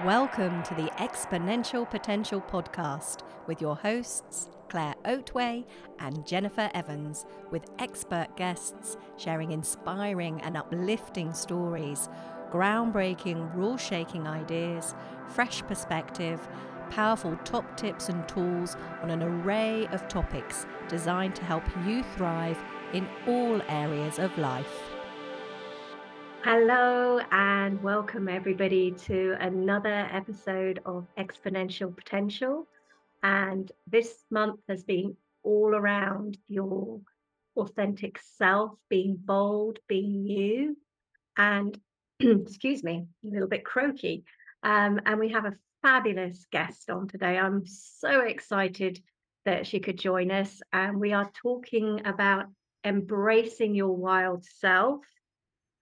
Welcome to the Exponential Potential Podcast with your hosts, Claire Oatway and Jennifer Evans, with expert guests sharing inspiring and uplifting stories, groundbreaking, rule shaking ideas, fresh perspective, powerful top tips and tools on an array of topics designed to help you thrive in all areas of life. Hello, and welcome everybody to another episode of Exponential Potential. And this month has been all around your authentic self, being bold, being you. And excuse me, a little bit croaky. Um, and we have a fabulous guest on today. I'm so excited that she could join us. And we are talking about embracing your wild self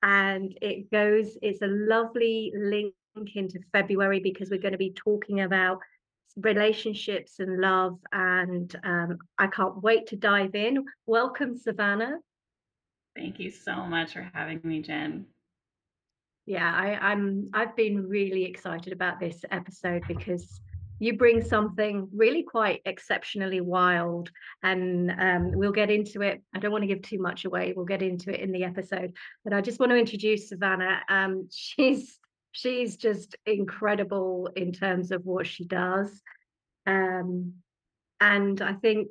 and it goes it's a lovely link into february because we're going to be talking about relationships and love and um, i can't wait to dive in. Welcome savannah. Thank you so much for having me jen. Yeah I, i'm i've been really excited about this episode because you bring something really quite exceptionally wild and um, we'll get into it. I don't want to give too much away we'll get into it in the episode but i just want to introduce savannah. Um, she's she's just incredible in terms of what she does. Um, and i think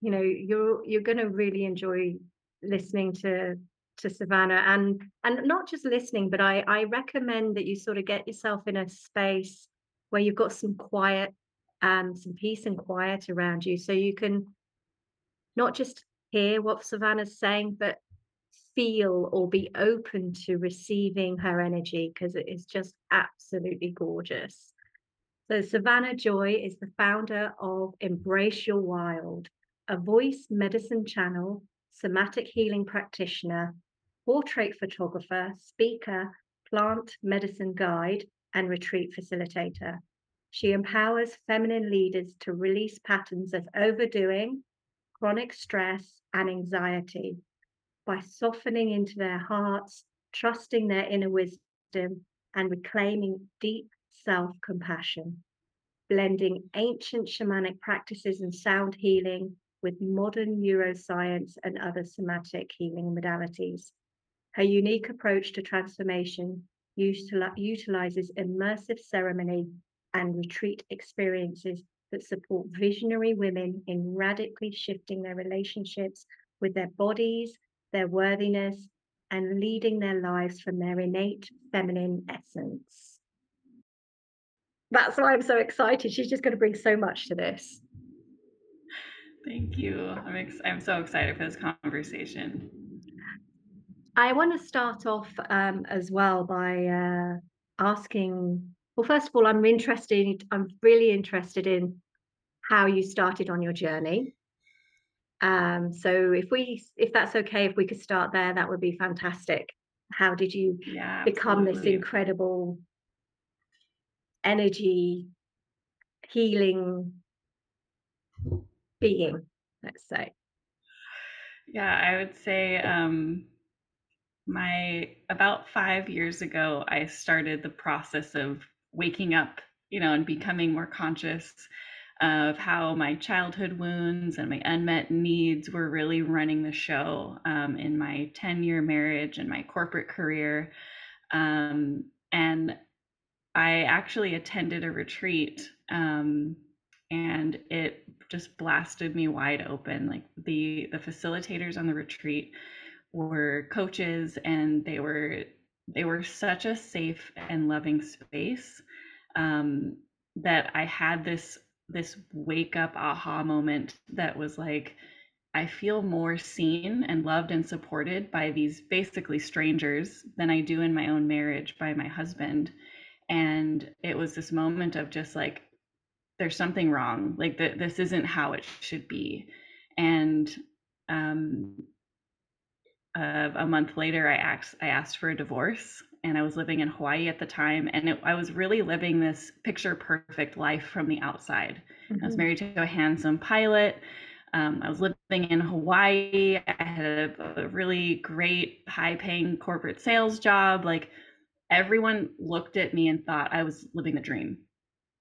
you know you're you're going to really enjoy listening to to savannah and and not just listening but i i recommend that you sort of get yourself in a space where you've got some quiet, um, some peace and quiet around you. So you can not just hear what Savannah's saying, but feel or be open to receiving her energy because it is just absolutely gorgeous. So, Savannah Joy is the founder of Embrace Your Wild, a voice medicine channel, somatic healing practitioner, portrait photographer, speaker, plant medicine guide, and retreat facilitator. She empowers feminine leaders to release patterns of overdoing, chronic stress, and anxiety by softening into their hearts, trusting their inner wisdom, and reclaiming deep self compassion, blending ancient shamanic practices and sound healing with modern neuroscience and other somatic healing modalities. Her unique approach to transformation utilizes immersive ceremony and retreat experiences that support visionary women in radically shifting their relationships with their bodies, their worthiness, and leading their lives from their innate feminine essence. That's why I'm so excited. She's just going to bring so much to this. Thank you. I'm ex- I'm so excited for this conversation. I want to start off um, as well by uh, asking. Well, first of all, I'm interested. I'm really interested in how you started on your journey. Um, so, if we, if that's okay, if we could start there, that would be fantastic. How did you yeah, become this incredible energy healing being? Let's say. Yeah, I would say um, my about five years ago, I started the process of waking up, you know, and becoming more conscious of how my childhood wounds and my unmet needs were really running the show um, in my 10 year marriage and my corporate career. Um, and I actually attended a retreat um, and it just blasted me wide open. Like the the facilitators on the retreat were coaches and they were they were such a safe and loving space um, that I had this this wake up aha moment that was like I feel more seen and loved and supported by these basically strangers than I do in my own marriage by my husband. And it was this moment of just like, there's something wrong. Like that, this isn't how it should be. And um, uh, a month later, I asked I asked for a divorce, and I was living in Hawaii at the time, and it, I was really living this picture perfect life from the outside. Mm-hmm. I was mm-hmm. married to a handsome pilot. Um, I was living in Hawaii. I had a, a really great, high-paying corporate sales job. Like everyone looked at me and thought I was living the dream.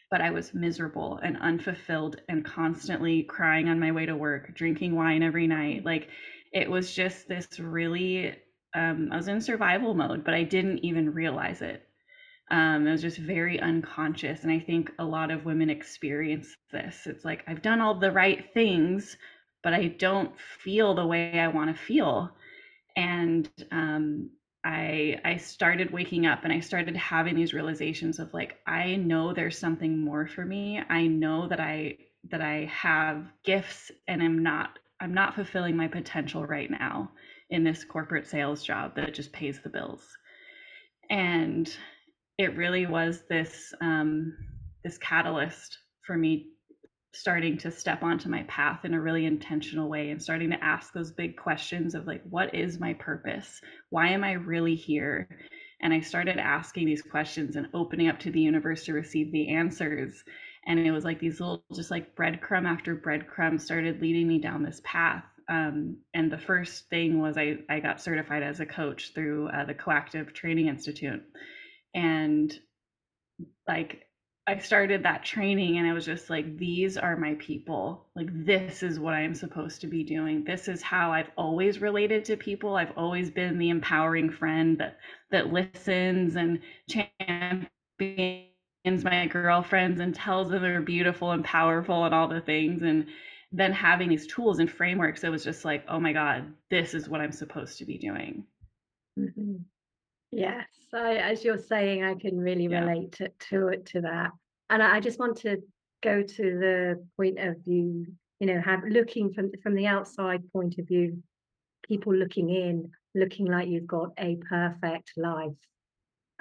But I was miserable and unfulfilled and constantly crying on my way to work, drinking wine every night. Like it was just this really, um, I was in survival mode, but I didn't even realize it. Um, it was just very unconscious. And I think a lot of women experience this. It's like, I've done all the right things, but I don't feel the way I want to feel. And um, I I started waking up and I started having these realizations of like I know there's something more for me. I know that I that I have gifts and I'm not I'm not fulfilling my potential right now in this corporate sales job that just pays the bills. And it really was this um, this catalyst for me starting to step onto my path in a really intentional way and starting to ask those big questions of like what is my purpose? Why am i really here? And i started asking these questions and opening up to the universe to receive the answers. And it was like these little just like breadcrumb after breadcrumb started leading me down this path. Um, and the first thing was I, I got certified as a coach through uh, the coactive training institute. And like I started that training and I was just like, these are my people. Like, this is what I'm supposed to be doing. This is how I've always related to people. I've always been the empowering friend that that listens and champions my girlfriends and tells them they're beautiful and powerful and all the things. And then having these tools and frameworks, it was just like, oh my God, this is what I'm supposed to be doing. Mm-hmm. Yes, I, as you're saying, I can really Yeah. relate to to it to that. And I, I just want to go to the point of view, you know, have looking from from the outside point of view, people looking in, looking like you've got a perfect life.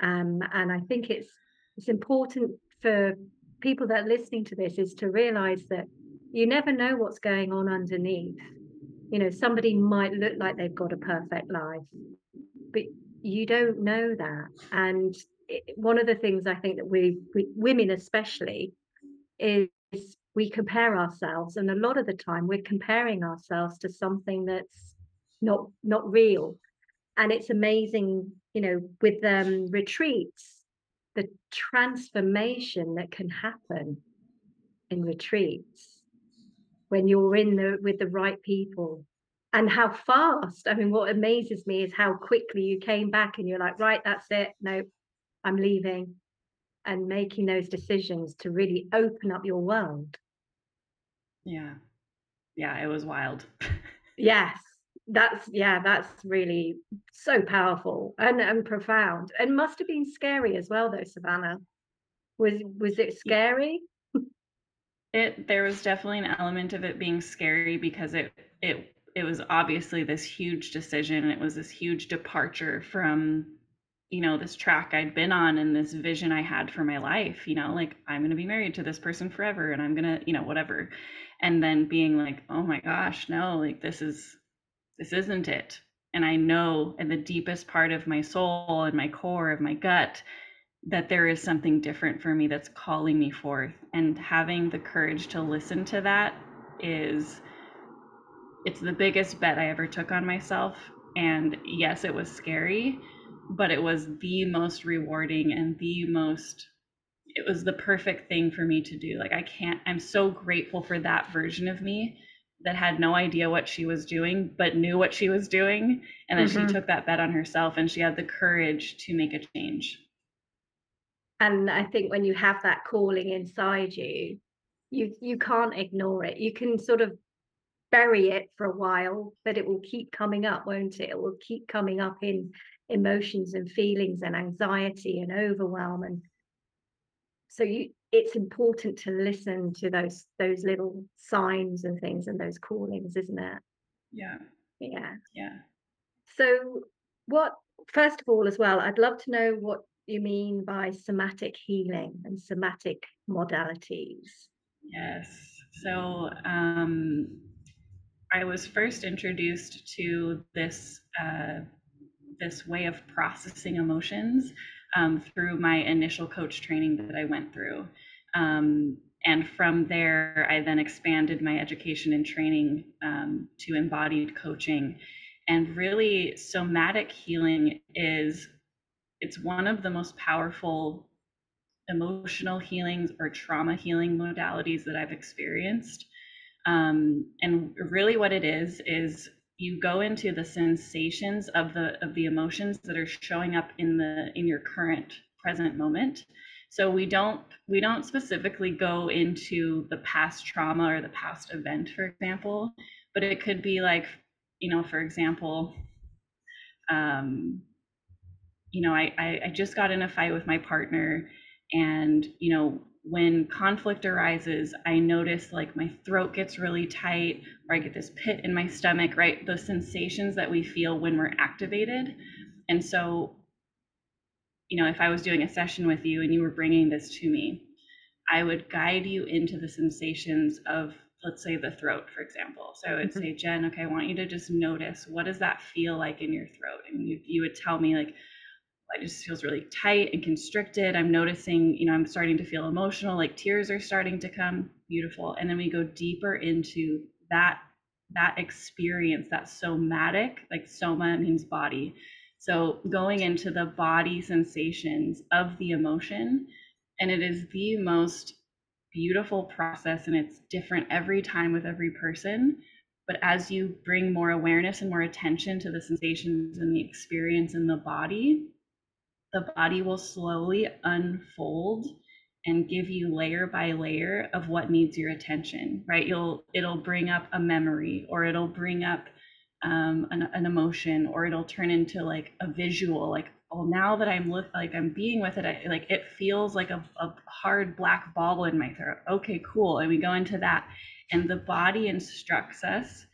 Um, and I think it's it's important for people that are listening to this is to realize that you never know what's going on underneath. You know, somebody might look like they've got a perfect life, but you don't know that. And it, one of the things I think that we, we women especially is we compare ourselves, and a lot of the time we're comparing ourselves to something that's not not real. And it's amazing, you know, with um, retreats, the transformation that can happen in retreats when you're in the with the right people and how fast. I mean, what amazes me is how quickly you came back and you're like, right, that's it. No, I'm leaving and making those decisions to really open up your world. Yeah. Yeah, it was wild. Yes, that's yeah, that's really so powerful and and profound and must have been scary as well though, Savannah. Was was it scary? It there was definitely an element of it being scary because it it it was obviously this huge decision. It was this huge departure from you know this track I'd been on and this vision I had for my life, you know, like I'm going to be married to this person forever and I'm going to, you know, whatever. And then being like, "Oh my gosh, no, like this is this isn't it." And I know in the deepest part of my soul and my core of my gut that there is something different for me that's calling me forth and having the courage to listen to that is it's the biggest bet I ever took on myself. And yes it was scary but it was the most rewarding and the most it was the perfect thing for me to do. Like I can't I'm so grateful for that version of me that had no idea what she was doing but knew what she was doing. And that she hmm took that bet on herself and she had the courage to make a change. And I think when you have that calling inside you, you you can't ignore it. You can sort of bury it for a while, but it will keep coming up, won't it? It will keep coming up in emotions and feelings and anxiety and overwhelm. And so you it's important to listen to those those little signs and things and those callings, isn't it? yeah Yeah. yeah So what first of all as well, I'd love to know what you mean by somatic healing and somatic modalities. Yes. So um, I was first introduced to this uh, this way of processing emotions um, through my initial coach training that I went through. Um, and from there, I then expanded my education and training um, to embodied coaching. And really, somatic healing is it's one of the most powerful emotional healings or trauma healing modalities that I've experienced. Um, and really, what it is is you go into the sensations of the of the emotions that are showing up in the in your current present moment. So we don't we don't specifically go into the past trauma or the past event for example but it could be like you know for example um, you know I, I i just got in a fight with my partner and you know when conflict arises i notice like my throat gets really tight or i get this pit in my stomach right? The sensations that we feel when we're activated. And so you know if i was doing a session with you and you were bringing this to me i would guide you into the sensations of let's say the throat for example. So i would mm-hmm. say jen okay i want you to just notice what does that feel like in your throat? And you, you would tell me like it just feels really tight and constricted. I'm noticing, you know, I'm starting to feel emotional, like tears are starting to come. Beautiful. And then we go deeper into that that experience, that somatic, like soma means body. So going into the body sensations of the emotion. And it is the most beautiful process and it's different every time with every person. But as you bring more awareness and more attention to the sensations and the experience in the body, the body will slowly unfold and give you layer by layer of what needs your attention right? You'll it'll bring up a memory or it'll bring up um, an, an, emotion or it'll turn into like a visual like oh now that i'm look like i'm being with it I, like it feels like a, a hard black ball in my throat. Okay cool. And we go into that. And the body instructs us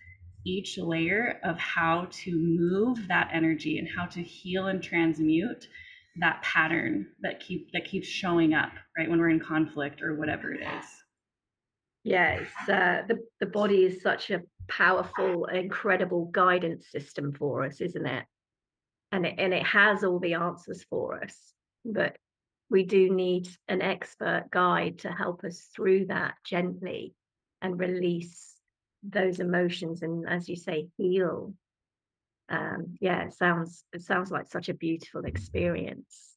each layer of how to move that energy and how to heal and transmute that pattern that keep that keeps showing up right when we're in conflict or whatever it is. Yeah uh, the, the body is such a powerful incredible guidance system for us isn't it? And it, and it has all the answers for us but we do need an expert guide to help us through that gently and release those emotions and as you say heal um, yeah, it sounds it sounds like such a beautiful experience.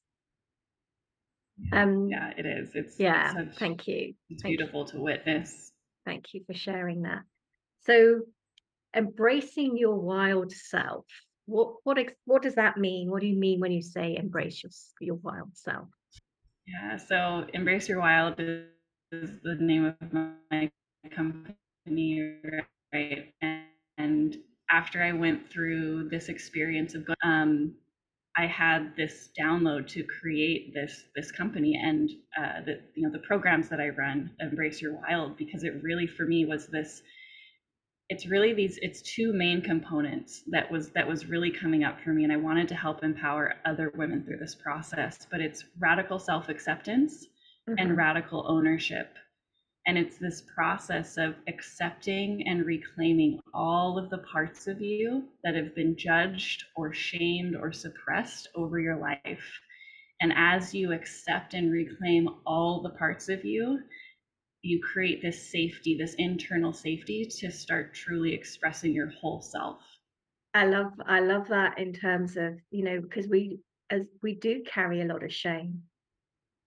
Um, yeah, it is. It's yeah. Such, thank you. It's thank beautiful you. to witness. Thank you for sharing that. So, embracing your wild self. What what what does that mean? What do you mean when you say embrace your your wild self? Yeah. So, embrace your wild is, is the name of my company, right? After I went through this experience of um, I had this download to create this this company and uh, the you know the programs that I run, Embrace Your Wild, because it really for me was this. It's really these. It's two main components that was that was really coming up for me, and I wanted to help empower other women through this process. But it's radical self acceptance mm-hmm. and radical ownership and it's this process of accepting and reclaiming all of the parts of you that have been judged or shamed or suppressed over your life. And as you accept and reclaim all the parts of you, you create this safety, this internal safety to start truly expressing your whole self. I love I love that in terms of, you know, because we as we do carry a lot of shame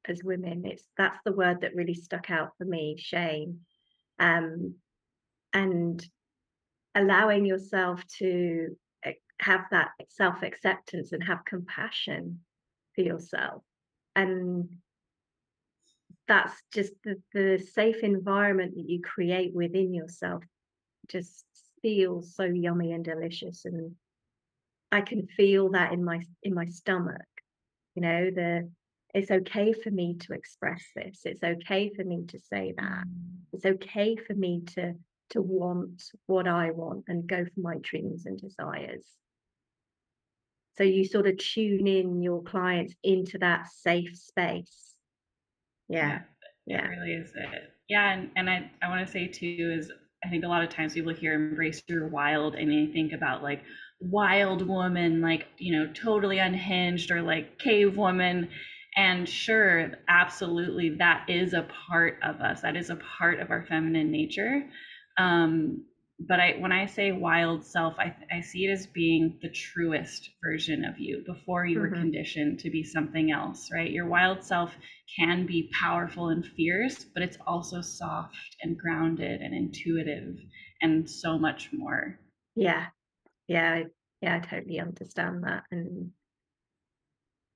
as women. It's that's the word that really stuck out for me, shame. Um, and allowing yourself to have that self acceptance and have compassion for yourself. And that's just the, the safe environment that you create within yourself just feels so yummy and delicious and i can feel that in my in my stomach you know the it's okay for me to express this. It's okay for me to say that. Mm. It's okay for me to to want what i want and go for my dreams and desires. So you sort of tune in your clients into that safe space. Yeah yeah, it really is it. Yeah and, and i i want to say too is i think a lot of times people hear embrace your wild and they think about like wild woman like you know totally unhinged or like cave woman and sure, absolutely, that is a part of us. That is a part of our feminine nature. Um, but I when I say wild self, I, I see it as being the truest version of you before you were Mhm. conditioned to be something else, right? Your wild self can be powerful and fierce, but it's also soft and grounded and intuitive and so much more. Yeah. Yeah, yeah, I totally understand that, and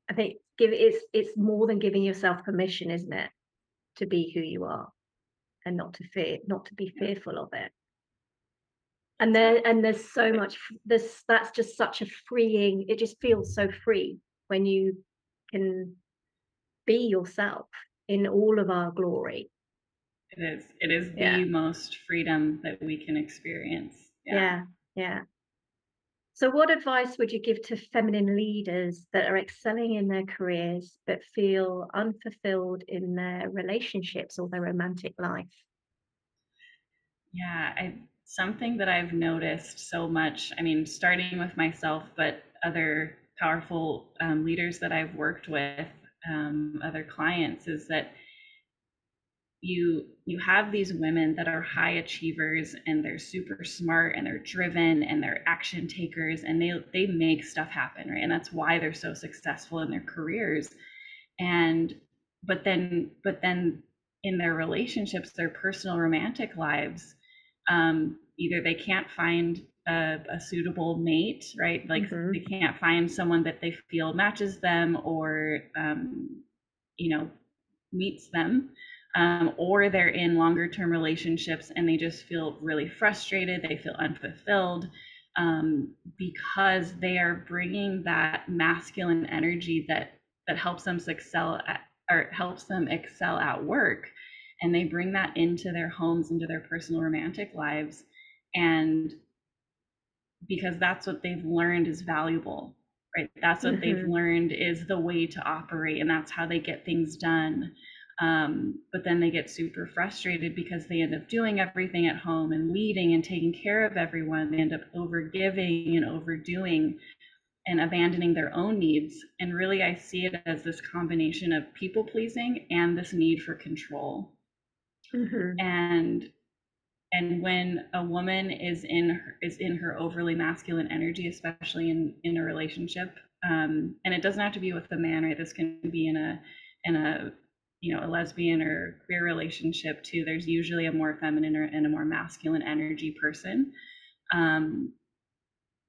I think give it's it's more than giving yourself permission, isn't it, to be who you are and not to fear not to be fearful of it. And there and there's so much there's that's just such a freeing it just feels so free when you can be yourself in all of our glory. it is. It is Yeah. the most freedom that we can experience. Yeah. Yeah. Yeah. So what advice would you give to feminine leaders that are excelling in their careers but feel unfulfilled in their relationships or their romantic life? Yeah, I something that I've noticed so much, I mean, starting with myself, but other powerful um, leaders that I've worked with, um, other clients, is that you you have these women that are high achievers and they're super smart and they're driven and they're action takers and they they make stuff happen, right? And that's why they're so successful in their careers. And but then but then in their relationships, their personal romantic lives, um, either they can't find a, a suitable mate, right? Like they Mhm. can't find someone that they feel matches them or um, you know meets them um, or they're in longer term relationships and they just feel really frustrated they feel unfulfilled um, because they are bringing that masculine energy that that helps them excel at or helps them excel at work. And they bring that into their homes into their personal romantic lives. And because that's what they've learned is valuable right? That's what they've Mhm. learned is the way to operate and that's how they get things done um, but then they get super frustrated because they end up doing everything at home and leading and taking care of everyone. They end up overgiving and overdoing and abandoning their own needs. And really i see it as this combination of people pleasing and this need for control. Mhm. and and when a woman is in her, is in her overly masculine energy especially in in a relationship um, and it doesn't have to be with a man right? This can be in a in a you know a lesbian or queer relationship too there's usually a more feminine or, and a more masculine energy person. Um,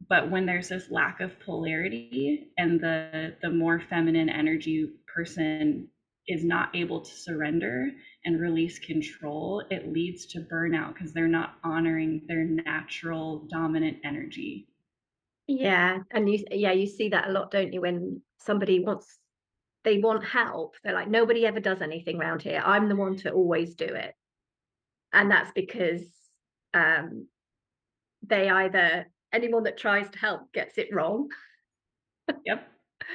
but when there's this lack of polarity and the the more feminine energy person is not able to surrender and release control it leads to burnout because they're not honoring their natural dominant energy. Yeah, and you yeah, you see that a lot, don't you, when somebody wants they want help. They're like, "Nobody ever does anything around here. I'm the one to always do it." And that's because, um, they either anyone that tries to help gets it wrong, yep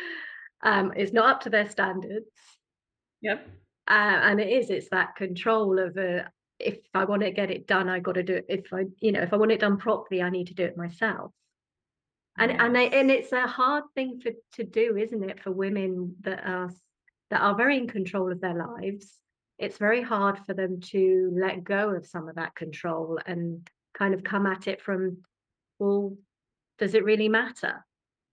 um, is not up to their standards, yep uh, and it is, it's that control of, uh, if I wanna get it done, I gotta do it. If I you know, if I want it done properly, I need to do it myself. And and they and it's a hard thing for to do, isn't it, for women that are that are very in control of their lives. It's very hard for them to let go of some of that control and kind of come at it from, "Well, does it really matter?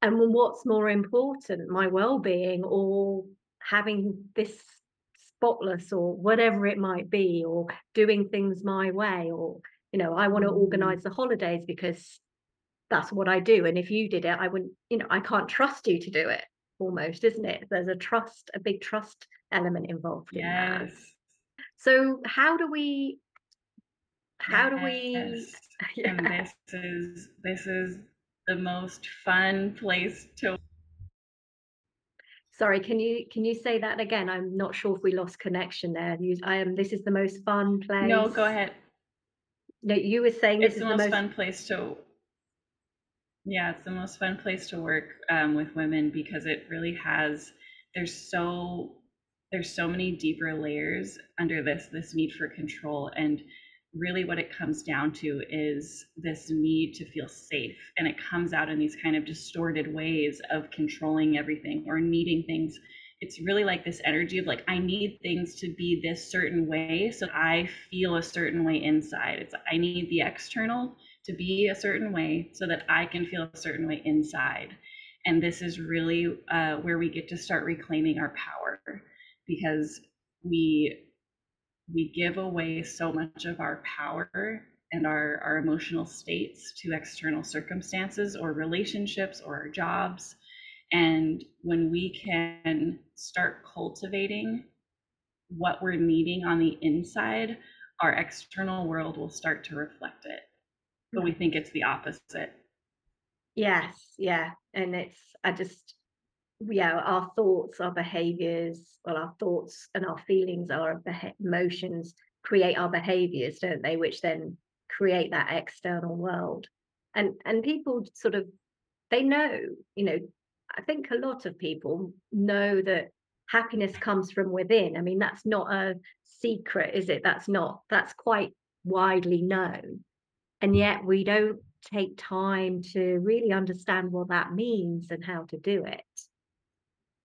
And what's more important, my well-being or having this spotless or whatever it might be, or doing things my way, or, you know, I wanna Mhm. organize the holidays because that's what I do, and if you did it, I wouldn't you know, I can't trust you to do it almost, isn't it? There's a trust a big trust element involved in yes So how do we how do we yes and this is this is the most fun place to Sorry, can you can you say that again? I'm not sure if we lost connection there. You I am this is the most fun place no go ahead No, you were saying this it's the is the most most fun place to Yeah, it's the most fun place to work um, with women because it really has. There's so there's so many deeper layers under this this need for control, and really what it comes down to is this need to feel safe, and it comes out in these kind of distorted ways of controlling everything or needing things. It's really like this energy of like I need things to be this certain way so I feel a certain way inside. It's I need the external to be a certain way so that I can feel a certain way inside. And this is really uh, where we get to start reclaiming our power because we we give away so much of our power and our, our emotional states to external circumstances or relationships or our jobs. And when we can start cultivating what we're needing on the inside, our external world will start to reflect it. But we mm-hmm. think it's the opposite. Yes, yeah. And it's, I just, yeah, our thoughts, our behaviors, well, our thoughts and our feelings, our beha- emotions create our behaviors, don't they? Which then create that external world. And and people sort of they know, you know, I think a lot of people know that happiness comes from within. I mean, that's not a secret, is it? That's not, that's quite widely known. And yet we don't take time to really understand what that means and how to do it.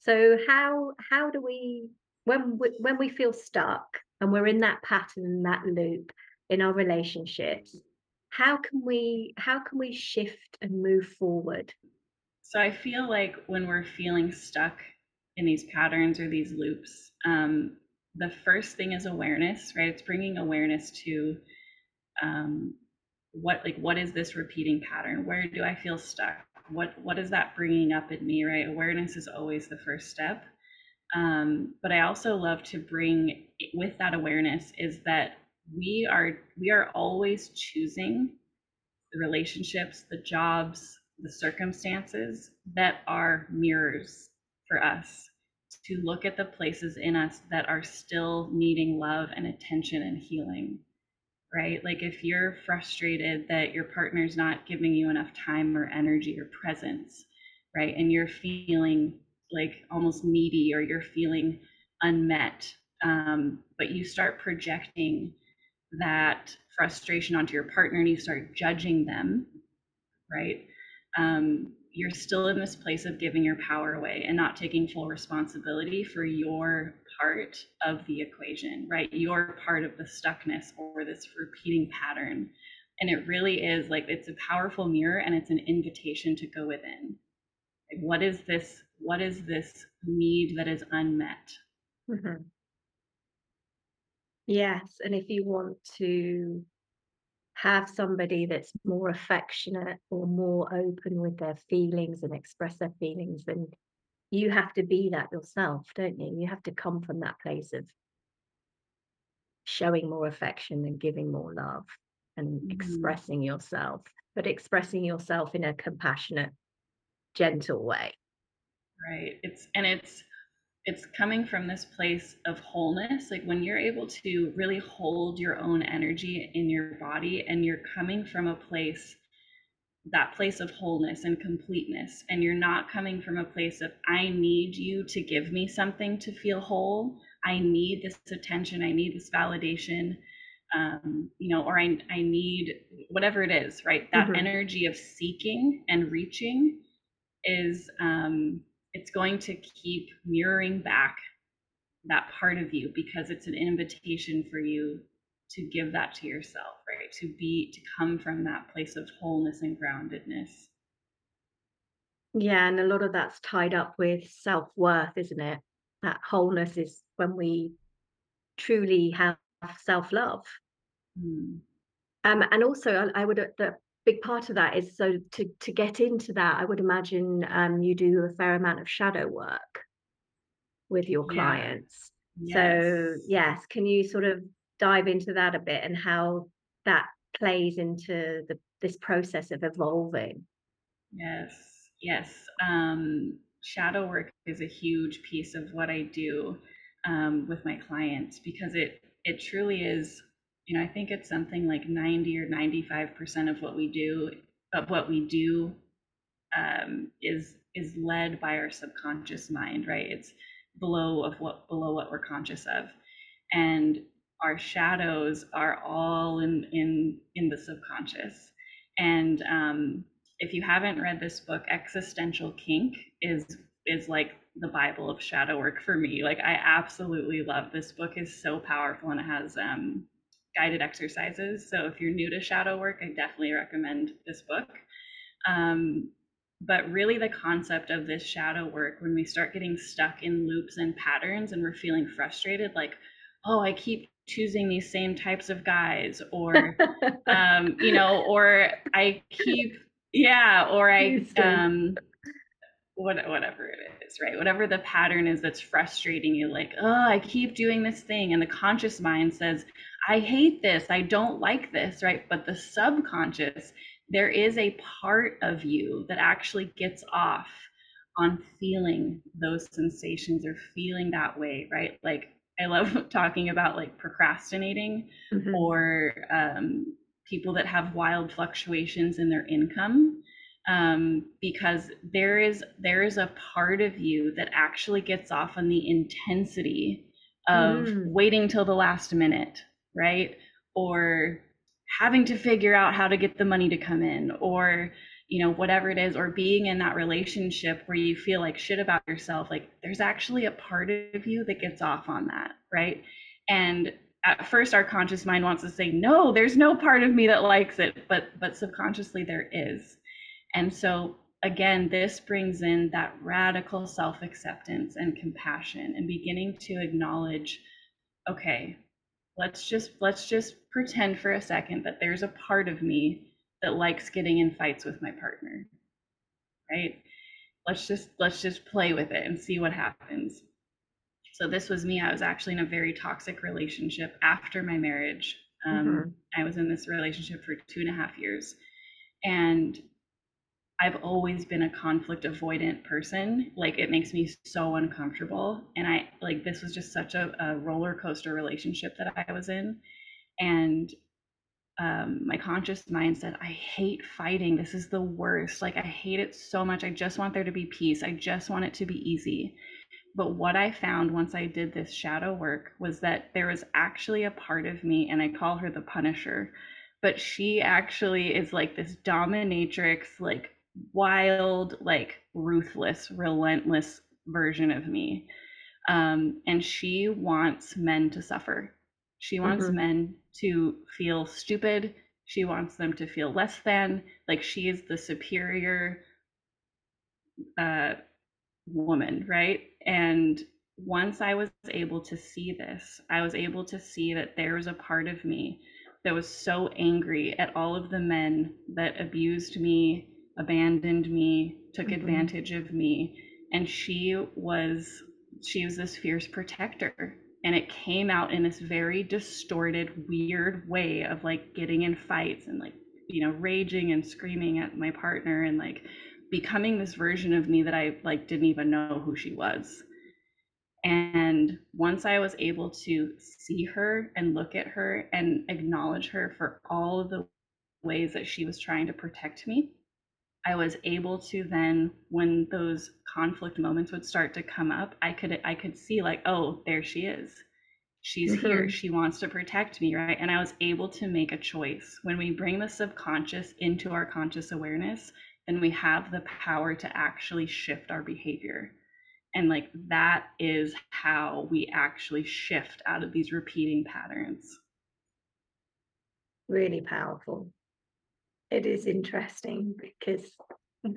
So how how do we when we, when we feel stuck and we're in that pattern, that loop in our relationships, how can we how can we shift and move forward? So I feel like when we're feeling stuck in these patterns or these loops, um, the first thing is awareness, right? It's bringing awareness to um, what like what is this repeating pattern? Where do I feel stuck? What what is that bringing up in me, right? Awareness is always the first step. Um, but I also love to bring with that awareness is that we are we are always choosing the relationships, the jobs, the circumstances that are mirrors for us to look at the places in us that are still needing love and attention and healing right? Like if you're frustrated that your partner's not giving you enough time or energy or presence right? And you're feeling like almost needy or you're feeling unmet um, but you start projecting that frustration onto your partner and you start judging them right? Um, you're still in this place of giving your power away and not taking full responsibility for your part of the equation, right? You're part of the stuckness or this repeating pattern. And it really is like it's a powerful mirror and it's an invitation to go within. Like, what is this? What is this need that is unmet? Mhm. Yes, and if you want to have somebody that's more affectionate or more open with their feelings and express their feelings, then you have to be that yourself, don't you? You have to come from that place of showing more affection and giving more love and Mhm. expressing yourself, but expressing yourself in a compassionate, gentle way. Right. It's and it's it's coming from this place of wholeness like when you're able to really hold your own energy in your body and you're coming from a place that place of wholeness and completeness and you're not coming from a place of i need you to give me something to feel whole. I need this attention. I need this validation um, you know or I, I need whatever it is right? That Mhm. energy of seeking and reaching is um, it's going to keep mirroring back that part of you because it's an invitation for you to give that to yourself, right? To be, to come from that place of wholeness and groundedness. Yeah, and a lot of that's tied up with self-worth, isn't it? That wholeness is when we truly have self-love. Mm. Um, and also, I, I would uh, the big part of that is so to to get into that, I would imagine um, you do a fair amount of shadow work with your clients. So Yes. yes, can you sort of dive into that a bit and how that plays into the this process of evolving? Yes. Yes. Um, shadow work is a huge piece of what I do um, with my clients because it it truly is. You know, I think it's something like ninety or ninety five percent of what we do, of what we do um, is is led by our subconscious mind, right? It's below of what below what we're conscious of, and our shadows are all in in in the subconscious. And um, if you haven't read this book, Existential Kink is is like the Bible of shadow work for me. Like I absolutely love this book. is so powerful and it has um, guided exercises. So if you're new to shadow work, I definitely recommend this book. Um, but really, the concept of this shadow work, when we start getting stuck in loops and patterns and we're feeling frustrated, like, oh, I keep choosing these same types of guys, or, um, you know, or I keep, yeah, or I, um, what, whatever it is, right? Whatever the pattern is that's frustrating you, like, oh, I keep doing this thing. And the conscious mind says, I hate this. I don't like this, right? But the subconscious there is a part of you that actually gets off on feeling those sensations or feeling that way, right? Like I love talking about like procrastinating mm-hmm. or um, people that have wild fluctuations in their income um, because there is there is a part of you that actually gets off on the intensity of mm. waiting till the last minute, right? Or having to figure out how to get the money to come in or you know whatever it is or being in that relationship where you feel like shit about yourself like there's actually a part of you that gets off on that right? And at first our conscious mind wants to say no there's no part of me that likes it but but subconsciously there is. And so again this brings in that radical self-acceptance and compassion and beginning to acknowledge okay let's just let's just pretend for a second that there's a part of me that likes getting in fights with my partner right let's just let's just play with it and see what happens so this was me i was actually in a very toxic relationship after my marriage um, mm-hmm. i was in this relationship for two and a half years and I've always been a conflict avoidant person. Like it makes me so uncomfortable. And I like this was just such a, a roller coaster relationship that I was in. And um, my conscious mind said, I hate fighting. This is the worst. Like I hate it so much. I just want there to be peace. I just want it to be easy. But what I found once I did this shadow work was that there was actually a part of me, and I call her the Punisher, but she actually is like this dominatrix, like wild, like ruthless, relentless version of me. Um, and she wants men to suffer. She wants mm-hmm. men to feel stupid. She wants them to feel less than, like she is the superior uh, woman, right? And once I was able to see this, I was able to see that there was a part of me that was so angry at all of the men that abused me, abandoned me, took mm-hmm. advantage of me. And she was she was this fierce protector. And it came out in this very distorted, weird way of like getting in fights and like, you know, raging and screaming at my partner and like becoming this version of me that I like didn't even know who she was. And once I was able to see her and look at her and acknowledge her for all of the ways that she was trying to protect me, I was able to then when those conflict moments would start to come up, I could I could see like, oh, there she is. She's mm-hmm. here. She wants to protect me, right? And I was able to make a choice. When we bring the subconscious into our conscious awareness, then we have the power to actually shift our behavior. And like that is how we actually shift out of these repeating patterns. Really powerful it is interesting because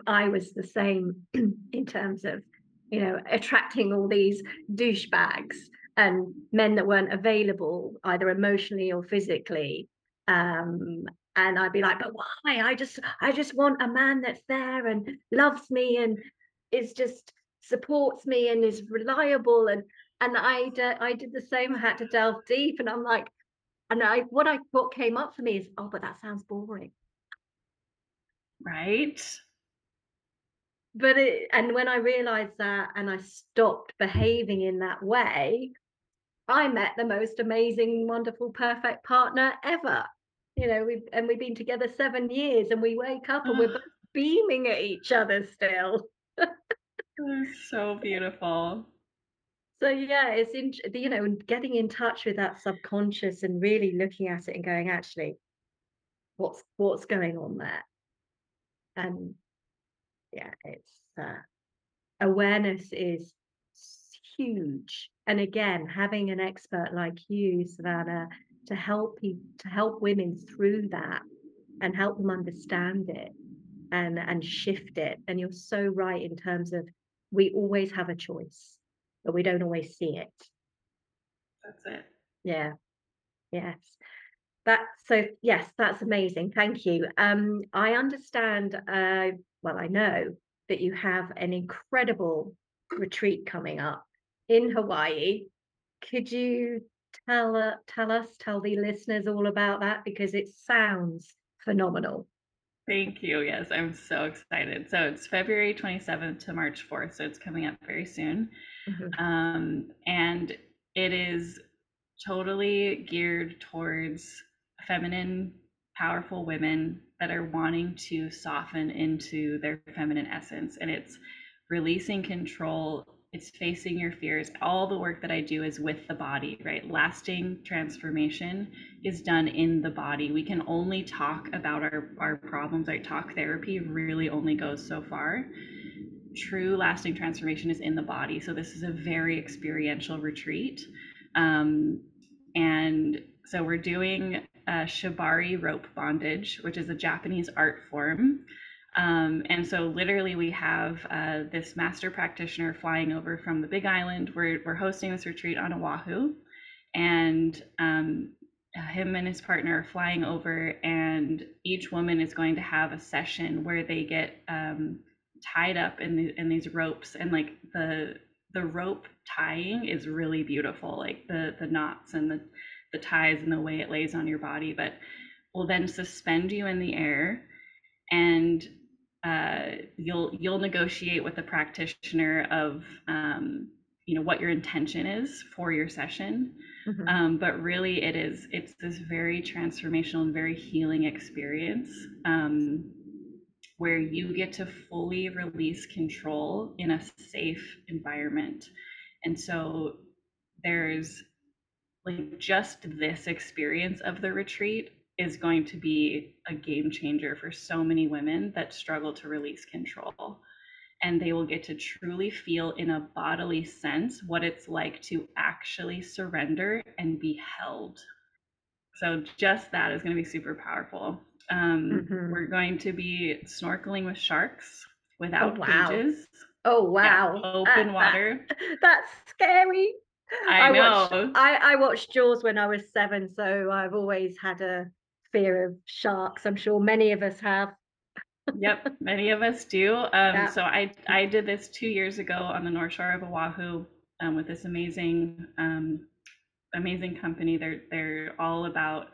I was the same in terms of, you know, attracting all these douchebags and men that weren't available either emotionally or physically. Um, and I'd be like, but why? I just, I just want a man that's there and loves me and is just supports me and is reliable. And and I, I did the same. I had to delve deep, and I'm like, and I, what I what came up for me is, oh, but that sounds boring. Right. But it, and when I realized that and I stopped behaving in that way, I met the most amazing, wonderful, perfect partner ever. You know, we've and we've been together seven years and we wake up and we're both beaming at each other still. so beautiful. So yeah, it's in you know, getting in touch with that subconscious and really looking at it and going, actually, what's what's going on there? And yeah it's uh, awareness is huge and again having an expert like you savannah to help you to help women through that and help them understand it and and shift it. And you're so right in terms of we always have a choice, but we don't always see it. That's it. Yeah. Yes. That so yes, that's amazing. Thank you. Um, I understand, uh, well, I know that you have an incredible retreat coming up in Hawaii. Could you tell uh, tell us, tell the listeners all about that because it sounds phenomenal. Thank you. Yes, I'm so excited. So it's February 27th to March 4th, so it's coming up very soon. Mhm. Um, and it is totally geared towards feminine, powerful women that are wanting to soften into their feminine essence. And it's releasing control, it's facing your fears. All the work that I do is with the body, right? Lasting transformation is done in the body. We can only talk about our, our problems. Our talk therapy really only goes so far. True lasting transformation is in the body. So, this is a very experiential retreat. Um, and so, we're doing uh, shibari rope bondage, which is a Japanese art form. Um, and so, literally, we have uh, this master practitioner flying over from the Big Island. We're, we're hosting this retreat on Oahu, and um, him and his partner are flying over, and each woman is going to have a session where they get um, tied up in, the, in these ropes, and like the the rope tying is really beautiful, like the the knots and the the ties and the way it lays on your body, but will then suspend you in the air and uh, you'll you'll negotiate with the practitioner of um, you know what your intention is for your session Mhm. um, but really it is it's this very transformational and very healing experience um, where you get to fully release control in a safe environment and so there's like just this experience of the retreat is going to be a game changer for so many women that struggle to release control. And they will get to truly feel in a bodily sense what it's like to actually surrender and be held. So, just that is going to be super powerful. Um, Mhm. we're going to be snorkeling with sharks Oh, without wow. cages. Oh, Yeah, wow. open That that water. that's scary. I I watched know. I I watched Jaws when I was 7, so I've always had a fear of sharks. I'm sure many of us have. Yep, many of us do. Um, Yeah. so I I did this two years ago on the North Shore of Oahu um, with this amazing um, amazing company. They're they're all about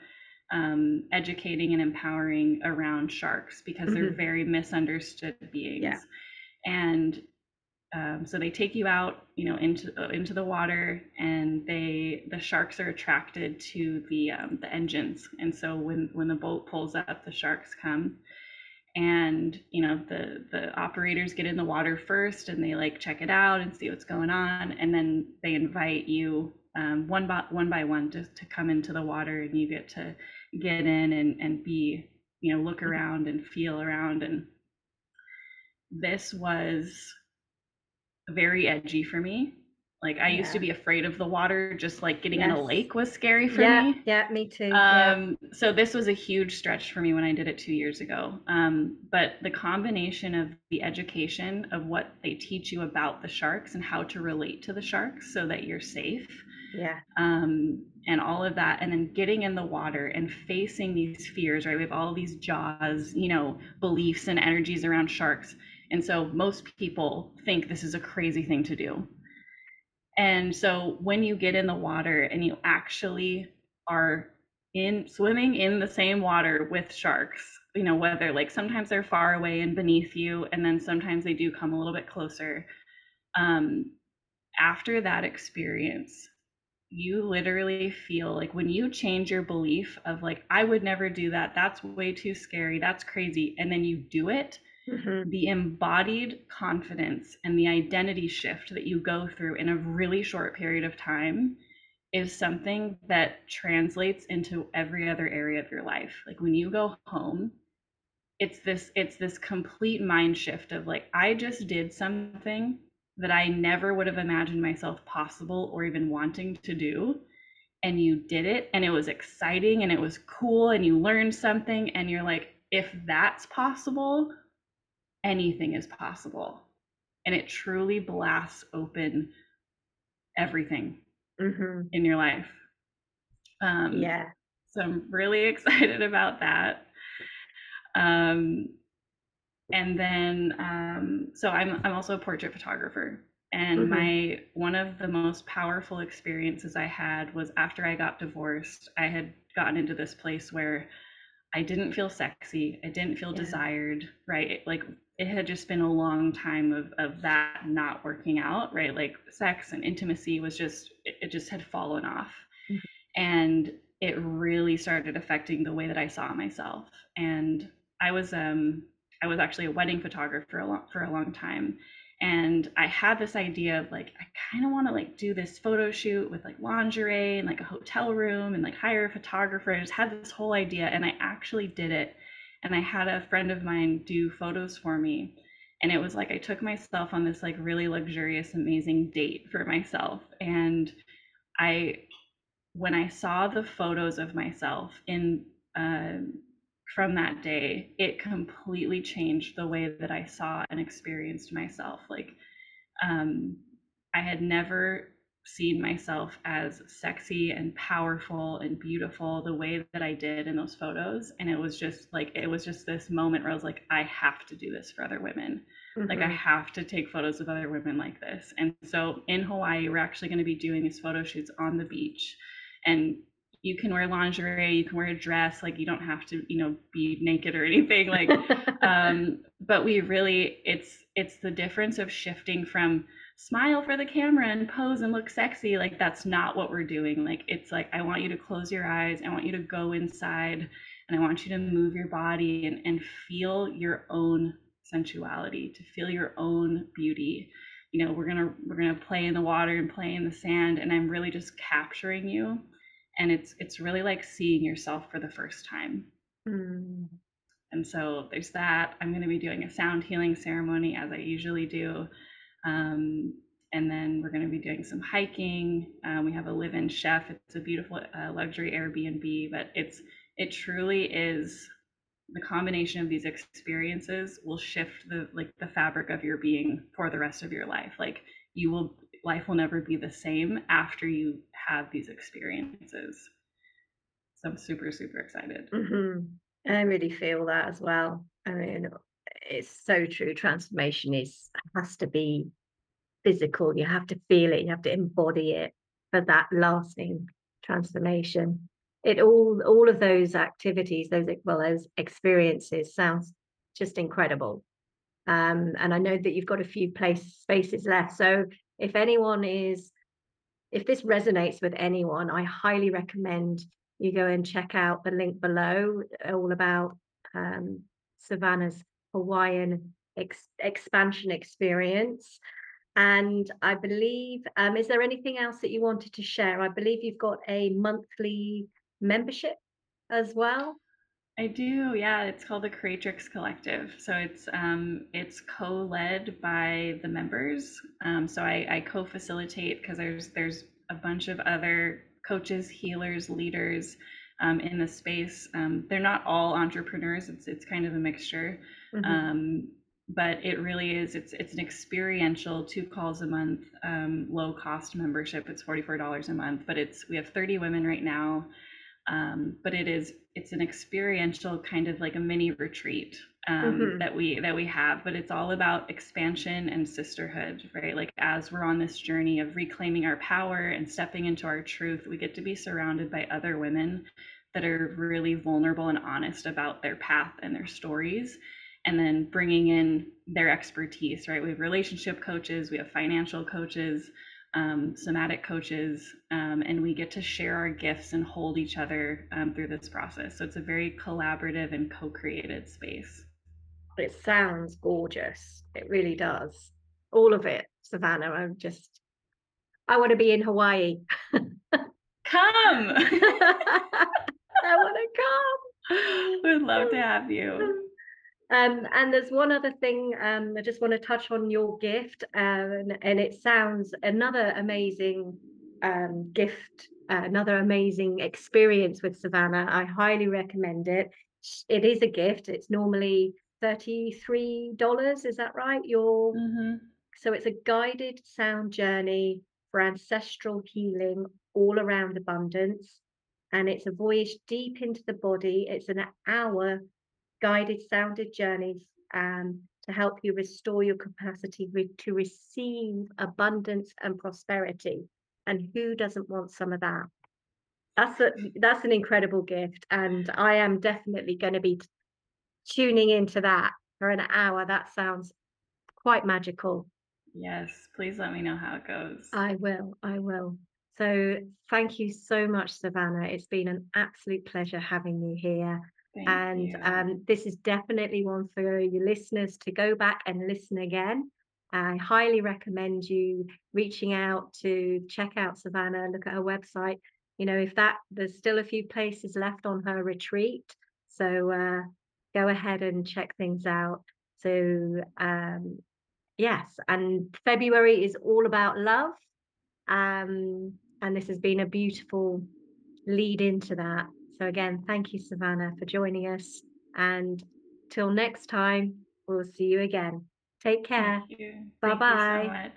um, educating and empowering around sharks because they're Mhm. very misunderstood beings. Yeah. And um, so they take you out, you know, into uh, into the water, and they the sharks are attracted to the um, the engines. And so when when the boat pulls up, the sharks come. And you know the the operators get in the water first and they like check it out and see what's going on. And then they invite you um, one by one by one just to come into the water and you get to get in and and be you know look around and feel around. And this was very edgy for me like i used to be afraid of the water just like getting in a lake was scary for Yeah, me yeah, me too. Yeah. um, so this was a huge stretch for me when I did it two years ago. Um, but the combination of the education of what they teach you about the sharks and how to relate to the sharks so that you're safe, Yeah. um, and all of that, and then getting in the water and facing these fears, right? We have all these jaws, you know, beliefs and energies around sharks. And so most people think this is a crazy thing to do. And so when you get in the water and you actually are in swimming in the same water with sharks, you know, whether like sometimes they're far away and beneath you, and then sometimes they do come a little bit closer. Um, after that experience, you literally feel like when you change your belief of like, I would never do that, that's way too scary, that's crazy, and then you do it, Mhm. the embodied confidence and the identity shift that you go through in a really short period of time is something that translates into every other area of your life. Like when you go home, it's this it's this complete mind shift of like I just did something that I never would have imagined myself possible or even wanting to do and you did it and it was exciting and it was cool and you learned something and you're like if that's possible anything is possible. And it truly blasts open everything hmm in your life. Um, Yeah. so i'm really excited about that. Um, and then um, so I'm I'm also a portrait photographer. And hmm my one of the most powerful experiences I had was after I got divorced I had gotten into this place where I didn't feel sexy I didn't feel Yeah. desired right? Like it had just been a long time of of that not working out right like sex and intimacy was just it, it just had fallen off Mhm. and it really started affecting the way that I saw myself. And I was um I was actually a wedding photographer a long, for a long time, and I had this idea of like I kind of want to like do this photo shoot with like lingerie and like a hotel room and like hire a photographer. I just had this whole idea, and I actually did it. And I had a friend of mine do photos for me. And it was like I took myself on this like really luxurious, amazing date for myself. And I when I saw the photos of myself in um, from that day, it completely changed the way that I saw and experienced myself. Like um, I had never seen myself as sexy and powerful and beautiful the way that I did in those photos. And it was just like, it was just this moment where I was like, I have to do this for other women. Like, I hmm have to take photos of other women like this. And so in Hawaii, we're actually going to be doing these photo shoots on the beach. And you can wear lingerie, you can wear a dress, like, you don't have to, you know, be naked or anything. Like, um, but we really, it's, it's the difference of shifting from smile for the camera and pose and look sexy. Like that's not what we're doing. Like it's like I want you to close your eyes. I want you to go inside and I want you to move your body and, and feel your own sensuality, to feel your own beauty. You know, we're gonna we're gonna play in the water and play in the sand, and I'm really just capturing you. And it's it's really like seeing yourself for the first time. Mm. And so there's that. I'm going to be doing a sound healing ceremony as I usually do. Um, and then we're going to be doing some hiking. Um, we have a live-in chef. It's a beautiful uh, luxury Airbnb, but it's it truly is the combination of these experiences will shift the like the fabric of your being for the rest of your life. Like you will life will never be the same after you have these experiences. So I'm super super excited. hmm I really feel that as well. I mean, it's so true. Transformation is has to be physical. You have to feel it. You have to embody it for that lasting transformation. It all all of those activities, those well, those experiences sounds just incredible. Um, and I know that you've got a few place spaces left. So if anyone is if this resonates with anyone, I highly recommend you go and check out the link below, all about um, Savannah's Hawaiian ex- expansion experience. And I believe, um, is there anything else that you wanted to share? I believe you've got a monthly membership as well. I do, yeah. It's called the Creatrix Collective. So it's um, it's co-led by the members. Um, so I, I co-facilitate because there's there's a bunch of other coaches, healers, leaders um, in the space. Um, they're not all entrepreneurs. It's it's kind of a mixture. Mhm, Um, but it really is. It's it's an experiential two calls a month, um, low cost membership. It's forty four dollars a month. But it's we have thirty women right now um, but it is it's an experiential kind of like a mini retreat um, mhm, that we that we have but it's all about expansion and sisterhood right like as we're on this journey of reclaiming our power and stepping into our truth we get to be surrounded by other women that are really vulnerable and honest about their path and their stories and then bringing in their expertise right we have relationship coaches we have financial coaches um, somatic coaches, um, and we get to share our gifts and hold each other um, through this process. So it's a very collaborative and co created space. It sounds gorgeous. It really does. All of it, Savannah. I'm just, I want to be in Hawaii. Come! I want to come. We'd love to have you. Um, and there's one other thing um, I just want to touch on your gift, and, and it sounds another amazing um, gift, uh, another amazing experience with Savannah. I highly recommend it. It is a gift. It's normally $33, is that right? Your Mhm. so it's a guided sound journey for ancestral healing all around abundance. And it's a voyage deep into the body. It's an hour guided sounded journeys um, to help you restore your capacity re- to receive abundance and prosperity. And who doesn't want some of that? That's a, that's an incredible gift, and I am definitely going to be tuning into that for an hour. That sounds quite magical. Yes, please let me know how it goes. I will, I will. So thank you so much, Savannah. It's been an absolute pleasure having you here. Thank And you. um, this is definitely one for your listeners to go back and listen again. I highly recommend you reaching out to check out Savannah, look at her website. You know, if that there's still a few places left on her retreat, so uh, go ahead and check things out. So um, Yes, and February is all about love. Um, and this has been a beautiful lead into that. So again, thank you, Savannah, for joining us. And till next time, we'll see you again. Take care. Bye Thank you so bye.